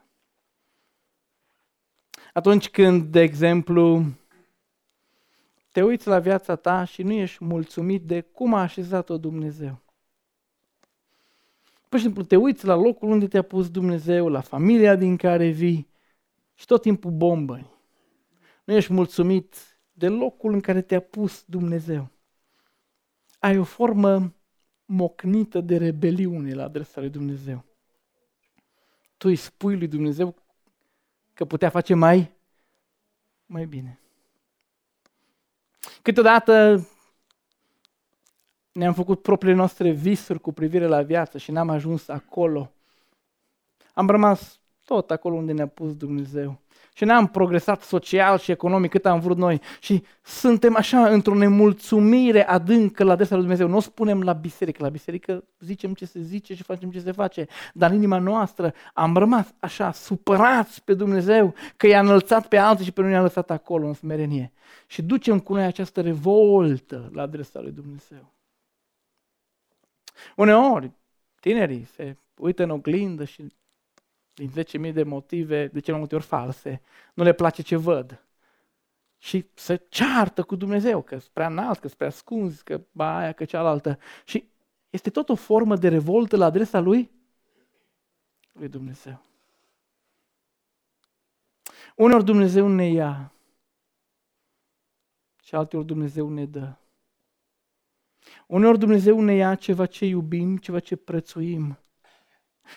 Atunci când, de exemplu, te uiți la viața ta și nu ești mulțumit de cum a așezat-o Dumnezeu. Pur și simplu te uiți la locul unde te-a pus Dumnezeu, la familia din care vii și tot timpul bombăni nu ești mulțumit de locul în care te-a pus Dumnezeu. Ai o formă mocnită de rebeliune la adresa lui Dumnezeu. Tu îi spui lui Dumnezeu că putea face mai, mai bine. Câteodată ne-am făcut propriile noastre visuri cu privire la viață și n-am ajuns acolo. Am rămas tot acolo unde ne-a pus Dumnezeu și n-am progresat social și economic cât am vrut noi. Și suntem așa într-o nemulțumire adâncă la adresa lui Dumnezeu. Nu o spunem la biserică. La biserică zicem ce se zice și facem ce se face. Dar în inima noastră am rămas așa supărați pe Dumnezeu că i-a înălțat pe alții și pe noi ne-a lăsat acolo în smerenie. Și ducem cu noi această revoltă la adresa lui Dumnezeu. Uneori, tinerii se uită în oglindă și din 10.000 de motive, de cele mai multe ori false, nu le place ce văd. Și se ceartă cu Dumnezeu, că sunt prea înalt, că sunt prea ascunzi, că ba aia, că cealaltă. Și este tot o formă de revoltă la adresa lui, lui Dumnezeu. Uneori Dumnezeu ne ia și alteori Dumnezeu ne dă. Uneori Dumnezeu ne ia ceva ce iubim, ceva ce prețuim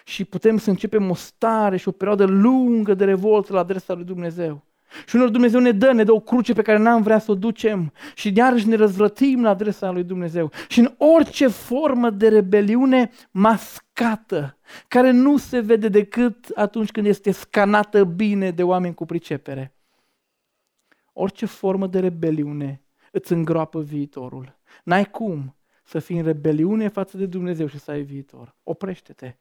și putem să începem o stare și o perioadă lungă de revoltă la adresa lui Dumnezeu. Și unor Dumnezeu ne dă, ne dă o cruce pe care n-am vrea să o ducem și iarăși ne răzvrătim la adresa lui Dumnezeu. Și în orice formă de rebeliune mascată, care nu se vede decât atunci când este scanată bine de oameni cu pricepere. Orice formă de rebeliune îți îngroapă viitorul. N-ai cum să fii în rebeliune față de Dumnezeu și să ai viitor. Oprește-te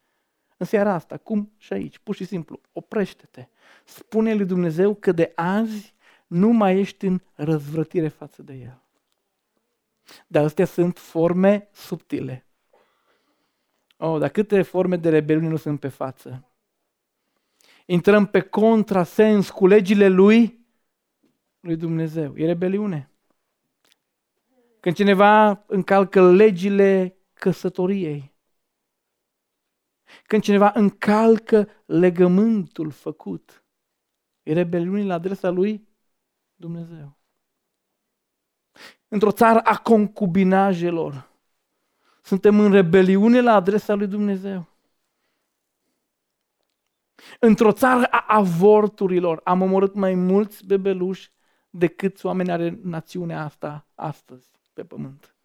în seara asta, cum și aici, pur și simplu, oprește-te. Spune lui Dumnezeu că de azi nu mai ești în răzvrătire față de El. Dar astea sunt forme subtile. Oh, dar câte forme de rebeliune nu sunt pe față? Intrăm pe contrasens cu legile lui, lui Dumnezeu. E rebeliune. Când cineva încalcă legile căsătoriei, când cineva încalcă legământul făcut. E rebeliune la adresa lui Dumnezeu. Într-o țară a concubinajelor, suntem în rebeliune la adresa lui Dumnezeu. Într-o țară a avorturilor am omorât mai mulți bebeluși decât oameni are națiunea asta astăzi pe pământ.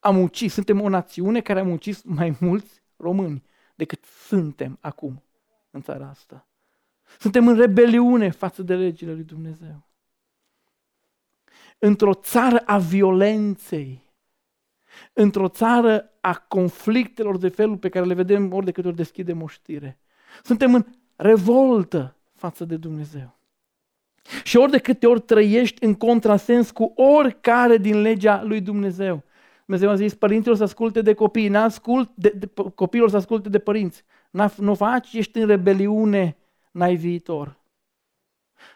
Am ucis, suntem o națiune care am ucis mai mulți români decât suntem acum în țara asta. Suntem în rebeliune față de legile lui Dumnezeu. Într-o țară a violenței, într-o țară a conflictelor de felul pe care le vedem ori de câte ori deschidem o știre. Suntem în revoltă față de Dumnezeu. Și ori de câte ori trăiești în contrasens cu oricare din legea lui Dumnezeu. Dumnezeu a zis, părinților să asculte de copii, n-ascult de, de, copiilor să asculte de părinți. Nu faci, ești în rebeliune, n-ai viitor.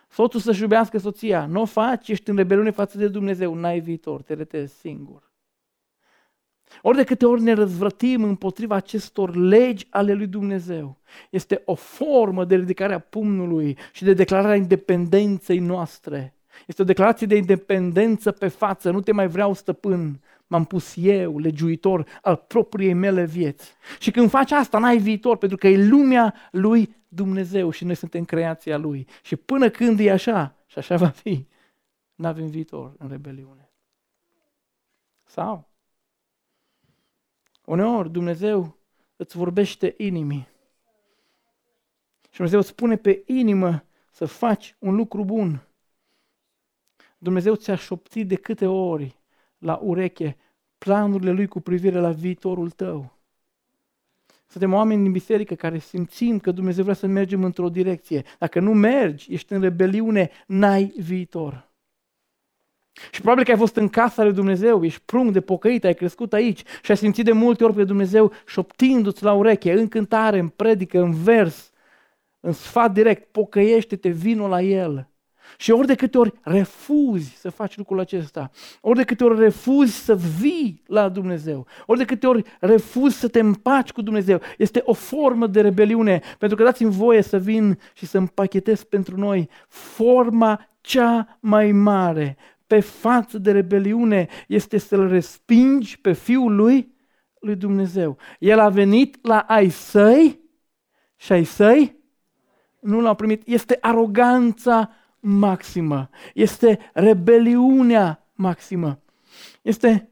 Soțul să-și iubească soția, nu o faci, ești în rebeliune față de Dumnezeu, n-ai viitor, te retezi singur. Ori de câte ori ne răzvrătim împotriva acestor legi ale lui Dumnezeu, este o formă de ridicare a pumnului și de declararea independenței noastre. Este o declarație de independență pe față, nu te mai vreau stăpân, m-am pus eu, legiuitor al propriei mele vieți. Și când faci asta, n-ai viitor, pentru că e lumea lui Dumnezeu și noi suntem creația lui. Și până când e așa, și așa va fi, nu avem viitor în rebeliune. Sau Uneori Dumnezeu îți vorbește inimii. Și Dumnezeu îți spune pe inimă să faci un lucru bun. Dumnezeu ți-a șoptit de câte ori la ureche planurile Lui cu privire la viitorul tău. Suntem oameni din biserică care simțim că Dumnezeu vrea să mergem într-o direcție. Dacă nu mergi, ești în rebeliune, n-ai viitor. Și probabil că ai fost în casa lui Dumnezeu, ești prung de pocăit, ai crescut aici și ai simțit de multe ori pe Dumnezeu șoptindu-ți la ureche, în cântare, în predică, în vers, în sfat direct, pocăiește-te, vinul la El. Și ori de câte ori refuzi să faci lucrul acesta, ori de câte ori refuzi să vii la Dumnezeu, ori de câte ori refuzi să te împaci cu Dumnezeu, este o formă de rebeliune, pentru că dați-mi voie să vin și să împachetez pentru noi forma cea mai mare pe față de rebeliune este să-L respingi pe Fiul lui, lui Dumnezeu. El a venit la ai săi și ai săi nu l-au primit. Este aroganța maximă. Este rebeliunea maximă. Este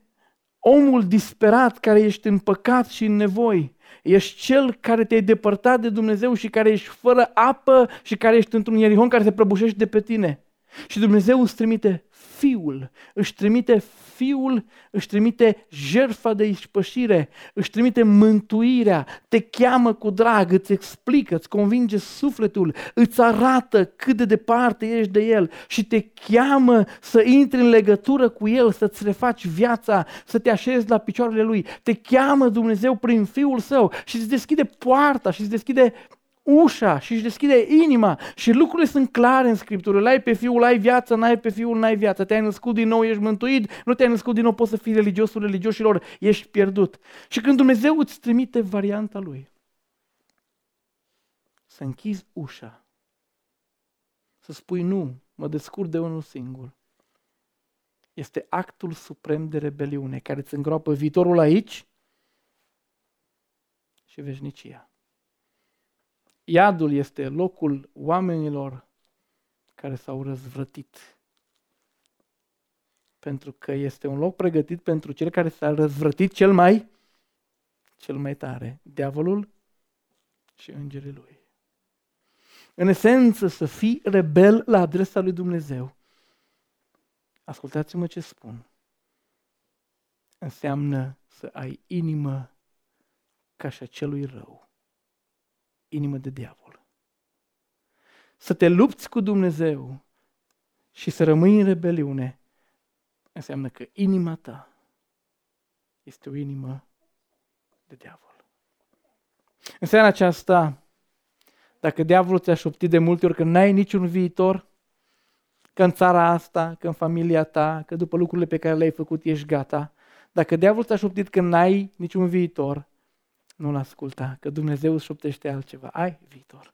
omul disperat care ești în păcat și în nevoi. Ești cel care te-ai depărtat de Dumnezeu și care ești fără apă și care ești într-un ierihon care se prăbușește de pe tine. Și Dumnezeu îți trimite Fiul, își trimite Fiul, își trimite jertfa de ispășire, își trimite mântuirea, te cheamă cu drag, îți explică, îți convinge sufletul, îți arată cât de departe ești de El și te cheamă să intri în legătură cu El, să-ți refaci viața, să te așezi la picioarele Lui. Te cheamă Dumnezeu prin Fiul Său și îți deschide poarta și îți deschide ușa și își deschide inima și lucrurile sunt clare în Scriptură. L-ai pe Fiul, ai viață, n-ai pe Fiul, n-ai viață. Te-ai născut din nou, ești mântuit, nu te-ai născut din nou, poți să fii religiosul religioșilor, ești pierdut. Și când Dumnezeu îți trimite varianta Lui, să închizi ușa, să spui nu, mă descurc de unul singur, este actul suprem de rebeliune care îți îngroapă viitorul aici și veșnicia. Iadul este locul oamenilor care s-au răzvrătit. Pentru că este un loc pregătit pentru cel care s-a răzvrătit cel mai, cel mai tare, diavolul și îngerii lui. În esență, să fii rebel la adresa lui Dumnezeu. Ascultați-mă ce spun. Înseamnă să ai inimă ca și acelui rău inimă de diavol. Să te lupți cu Dumnezeu și să rămâi în rebeliune înseamnă că inima ta este o inimă de diavol. În seara aceasta, dacă diavolul ți-a șoptit de multe ori că n-ai niciun viitor, că în țara asta, că în familia ta, că după lucrurile pe care le-ai făcut ești gata, dacă diavolul ți-a șoptit că n-ai niciun viitor, nu-l asculta, că Dumnezeu îți șoptește altceva. Ai viitor.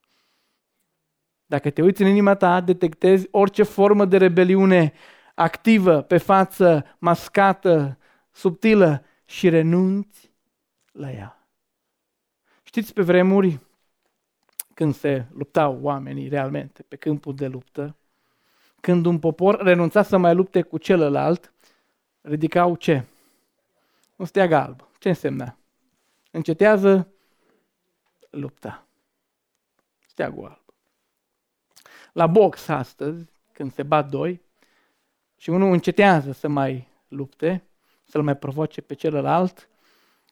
Dacă te uiți în inima ta, detectezi orice formă de rebeliune activă, pe față, mascată, subtilă și renunți la ea. Știți, pe vremuri, când se luptau oamenii realmente pe câmpul de luptă, când un popor renunța să mai lupte cu celălalt, ridicau ce? Un steag alb. Ce însemna? Încetează lupta. Steagul alb. la box astăzi, când se bat doi, și unul încetează să mai lupte, să-l mai provoace pe celălalt,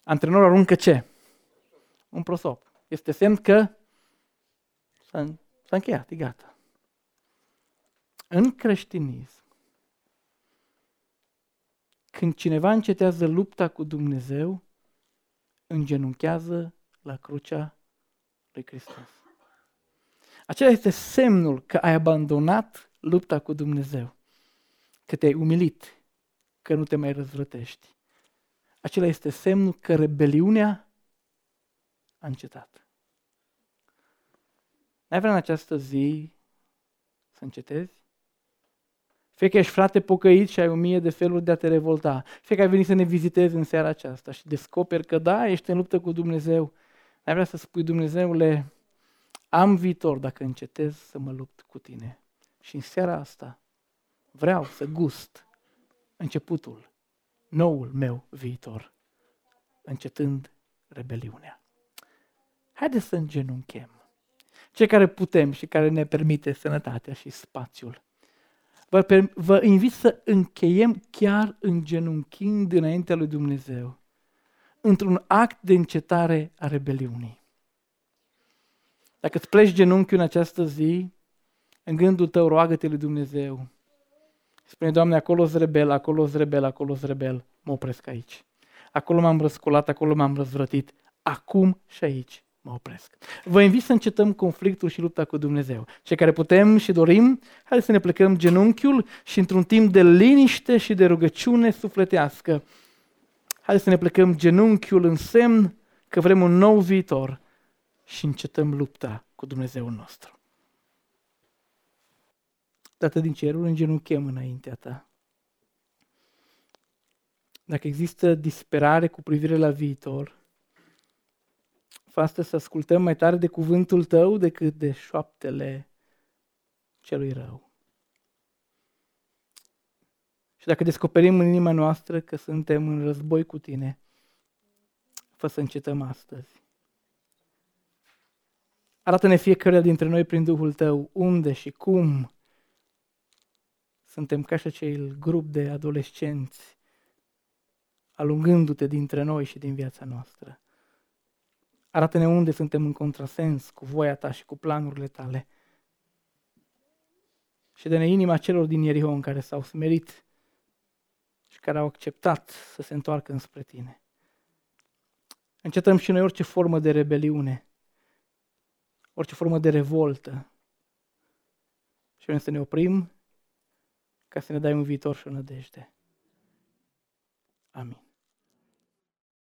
antrenorul aruncă ce? Un prosop. Este semn că s-a, s-a încheiat, e gata. În creștinism, când cineva încetează lupta cu Dumnezeu, îngenunchează la crucea lui Hristos. Acela este semnul că ai abandonat lupta cu Dumnezeu, că te-ai umilit, că nu te mai răzvrătești. Acela este semnul că rebeliunea a încetat. N-ai vrea în această zi să încetezi? Fie că ești frate pocăit și ai o mie de feluri de a te revolta. Fie că ai venit să ne vizitezi în seara aceasta și descoperi că da, ești în luptă cu Dumnezeu. Ai vrea să spui, Dumnezeule, am viitor dacă încetez să mă lupt cu tine. Și în seara asta vreau să gust începutul, noul meu viitor, încetând rebeliunea. Haideți să îngenunchem. Cei care putem și care ne permite sănătatea și spațiul. Vă, vă invit să încheiem chiar îngenunchind înaintea lui Dumnezeu, într-un act de încetare a rebeliunii. Dacă îți pleci genunchiul în această zi, în gândul tău roagă-te lui Dumnezeu. Spune, Doamne, acolo rebel, acolo rebel, acolo rebel, mă opresc aici. Acolo m-am răsculat, acolo m-am răzvrătit. Acum și aici mă opresc. Vă invit să încetăm conflictul și lupta cu Dumnezeu. Cei care putem și dorim, haideți să ne plecăm genunchiul și într-un timp de liniște și de rugăciune sufletească, haideți să ne plecăm genunchiul în semn că vrem un nou viitor și încetăm lupta cu Dumnezeul nostru. Tată din cerul, îngenunchem înaintea ta. Dacă există disperare cu privire la viitor, fă să ascultăm mai tare de cuvântul tău decât de șoaptele celui rău. Și dacă descoperim în inima noastră că suntem în război cu tine, fă să încetăm astăzi. Arată-ne fiecare dintre noi prin Duhul Tău unde și cum suntem ca și acel grup de adolescenți alungându-te dintre noi și din viața noastră. Arată-ne unde suntem în contrasens cu voia ta și cu planurile tale. Și de ne inima celor din Ierihon care s-au smerit și care au acceptat să se întoarcă înspre tine. Încetăm și noi orice formă de rebeliune, orice formă de revoltă. Și vrem să ne oprim ca să ne dai un viitor și o nădejde. Amin.